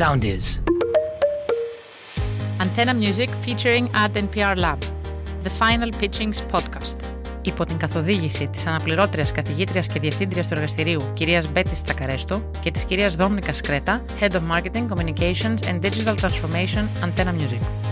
Sound is. Antenna Music featuring Ad NPR Lab. The Final Pitchings Podcast. Υπό την καθοδήγηση της αναπληρώτριας καθηγήτριας και διευθύντριας του εργαστηρίου κυρίας Μπέτης Τσακαρέστο και της κυρίας Δόμνικα Σκρέτα, Head of Marketing, Communications and Digital Transformation Antenna Music.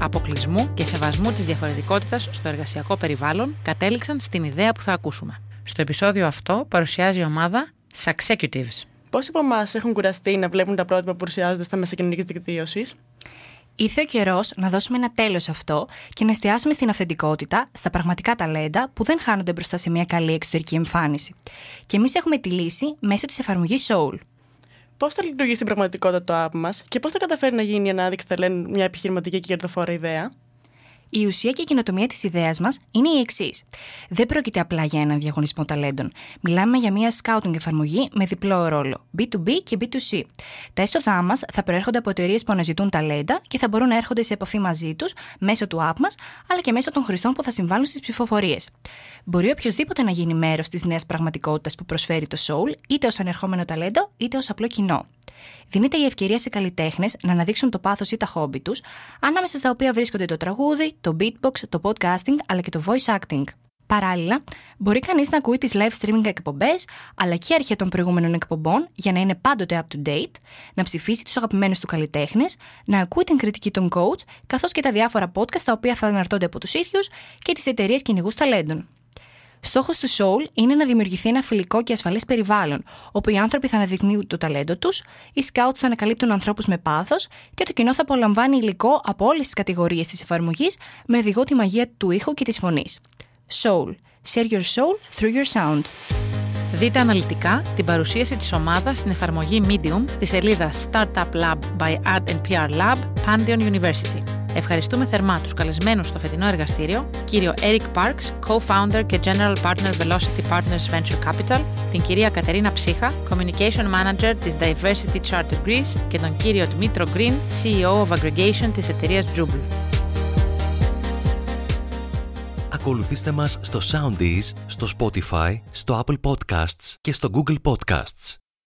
αποκλεισμού και σεβασμού της διαφορετικότητας στο εργασιακό περιβάλλον, κατέληξαν στην ιδέα που θα ακούσουμε. Στο επεισόδιο αυτό παρουσιάζει η ομάδα Succexecutives. Πόσοι από εμάς έχουν κουραστεί να βλέπουν τα πρότυπα που παρουσιάζονται στα μέσα κοινωνικής δικτύωσης; Ήρθε ο καιρός να δώσουμε ένα τέλος σε αυτό και να εστιάσουμε στην αυθεντικότητα, στα πραγματικά ταλέντα που δεν χάνονται μπροστά σε μια καλή εξωτερική εμφάνιση. Και εμείς έχουμε τη λύση μέσω της εφαρμογής Soul. Πώς θα λειτουργεί στην πραγματικότητα το app μας και πώς θα καταφέρει να γίνει η ανάδειξη ταλέντων μια επιχειρηματική και κερδοφόρα ιδέα; Η ουσία και η κοινοτομία της ιδέας μας είναι η εξής. Δεν πρόκειται απλά για έναν διαγωνισμό ταλέντων. Μιλάμε για μια scouting εφαρμογή με διπλό ρόλο, B2B και B2C. Τα έσοδά μας θα προέρχονται από εταιρείες που αναζητούν ταλέντα και θα μπορούν να έρχονται σε επαφή μαζί τους μέσω του app μας, αλλά και μέσω των χρηστών που θα συμβάλλουν στις ψηφοφορίες. Μπορεί οποιοδήποτε να γίνει μέρος της νέας πραγματικότητας που προσφέρει το Soul, είτε ως ανερχόμενο ταλέντο, είτε ως απλό κοινό. Δίνεται η ευκαιρία σε καλλιτέχνες να αναδείξουν το πάθος ή τα χόμπι τους, ανάμεσα στα οποία βρίσκονται το τραγούδι, το beatbox, το podcasting αλλά και το voice acting. Παράλληλα, μπορεί κανείς να ακούει τις live streaming εκπομπές, αλλά και αρχαία των προηγούμενων εκπομπών για να είναι πάντοτε up to date, να ψηφίσει τους αγαπημένους του καλλιτέχνες, να ακούει την κριτική των coach, καθώς και τα διάφορα podcast τα οποία θα αναρτώνται από τους ίδιους και τις εταιρείες κυνηγούς ταλέντων. Στόχος του Soul είναι να δημιουργηθεί ένα φιλικό και ασφαλές περιβάλλον, όπου οι άνθρωποι θα αναδεικνύουν το ταλέντο τους, οι scouts θα ανακαλύπτουν ανθρώπους με πάθος και το κοινό θα απολαμβάνει υλικό από όλες τις κατηγορίες της εφαρμογής με οδηγό τη μαγεία του ήχου και της φωνής. Soul. Share your soul through your sound. Δείτε αναλυτικά την παρουσίαση της ομάδας στην εφαρμογή Medium τη σελίδα Startup Lab by Ad NPR Lab, Pantheon University. Ευχαριστούμε θερμά τους καλεσμένους στο φετινό εργαστήριο, κύριο Eric Parks, Co-Founder και General Partner Velocity Partners Venture Capital, την κυρία Κατερίνα Ψύχα, Communication Manager της Diversity Charter Greece και τον κύριο Dmitro Green, CEO of Aggregation της εταιρείας Jubel. Ακολουθήστε μας στο Soundees, στο Spotify, στο Apple Podcasts και στο Google Podcasts.